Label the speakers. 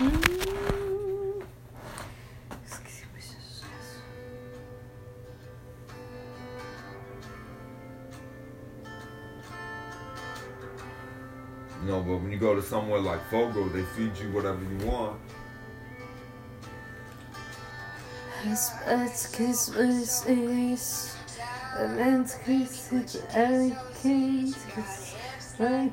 Speaker 1: No, but when you go to somewhere like Fogo, they feed you whatever you want.
Speaker 2: It's Christmas
Speaker 1: kiss, and es, es, kiss, es, es, kiss,
Speaker 2: es, es,